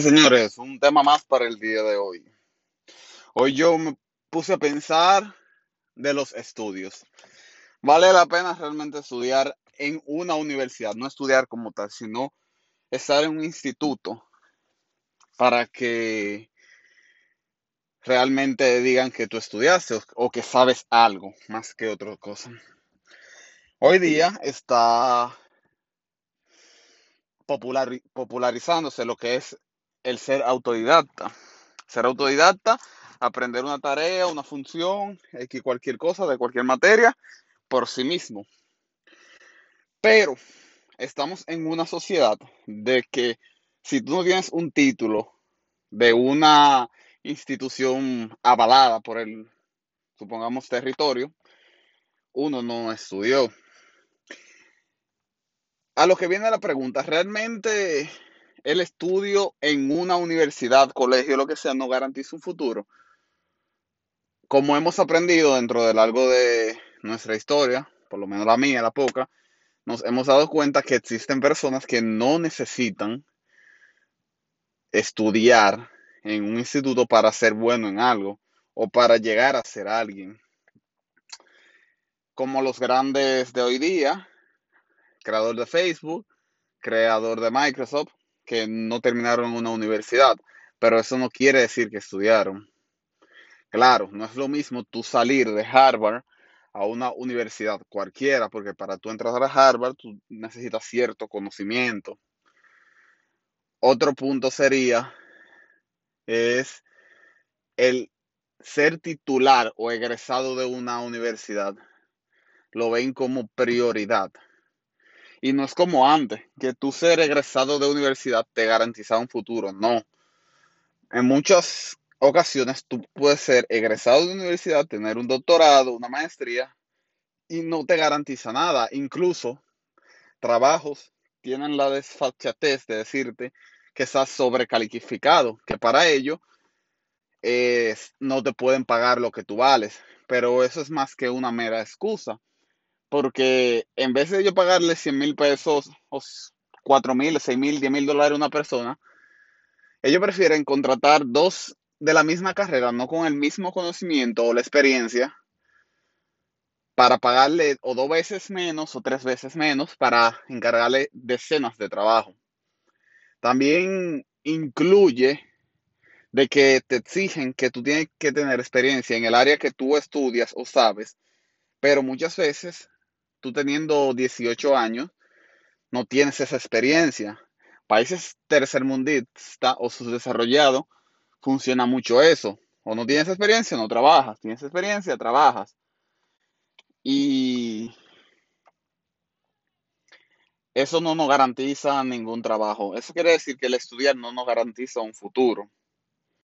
Señores, un tema más para el día de hoy. Hoy yo me puse a pensar de los estudios. Vale la pena realmente estudiar en una universidad, no estudiar como tal, sino estar en un instituto para que realmente digan que tú estudiaste o, que sabes algo más que otra cosa. Hoy día está populari- popularizándose lo que es el ser autodidacta. Ser autodidacta, aprender una tarea, una función, cualquier cosa de cualquier materia por sí mismo. Pero estamos en una sociedad de que si tú no tienes un título de una institución avalada por el, supongamos, territorio, uno no estudió. A lo que viene la pregunta, ¿realmente el estudio en una universidad, colegio, lo que sea, no garantiza un futuro? Como hemos aprendido dentro de largo de nuestra historia, por lo menos la mía, la poca, nos hemos dado cuenta que existen personas que no necesitan estudiar en un instituto para ser bueno en algo o para llegar a ser alguien. Como los grandes de hoy día, creador de Facebook, creador de Microsoft, que no terminaron una universidad, pero eso no quiere decir que estudiaron. Claro, no es lo mismo tú salir de Harvard a una universidad cualquiera, porque para tú entrar a Harvard tú necesitas cierto conocimiento. Otro punto sería es el ser titular o egresado de una universidad. Lo ven como prioridad. Y no es como antes, que tú ser egresado de universidad te garantiza un futuro. No. En muchas ocasiones tú puedes ser egresado de universidad, tener un doctorado, una maestría, y no te garantiza nada. Incluso trabajos tienen la desfachatez de decirte que estás sobrecalificado, que para ello es- no te pueden pagar lo que tú vales. Pero eso es más que una mera excusa, porque en vez de yo pagarle 100 mil pesos o 4 mil, 6 mil, 10 mil dólares a una persona, ellos prefieren contratar dos de la misma carrera, no con el mismo conocimiento o la experiencia, para pagarle o dos veces menos o tres veces menos para encargarle decenas de trabajo. También incluye de que te exigen que tú tienes que tener experiencia en el área que tú estudias o sabes, pero muchas veces tú teniendo 18 años no tienes esa experiencia. Países tercermundistas o subdesarrollados funciona mucho eso. O no tienes experiencia, no trabajas. Tienes experiencia, trabajas. Y eso no nos garantiza ningún trabajo. Eso quiere decir que el estudiar no nos garantiza un futuro.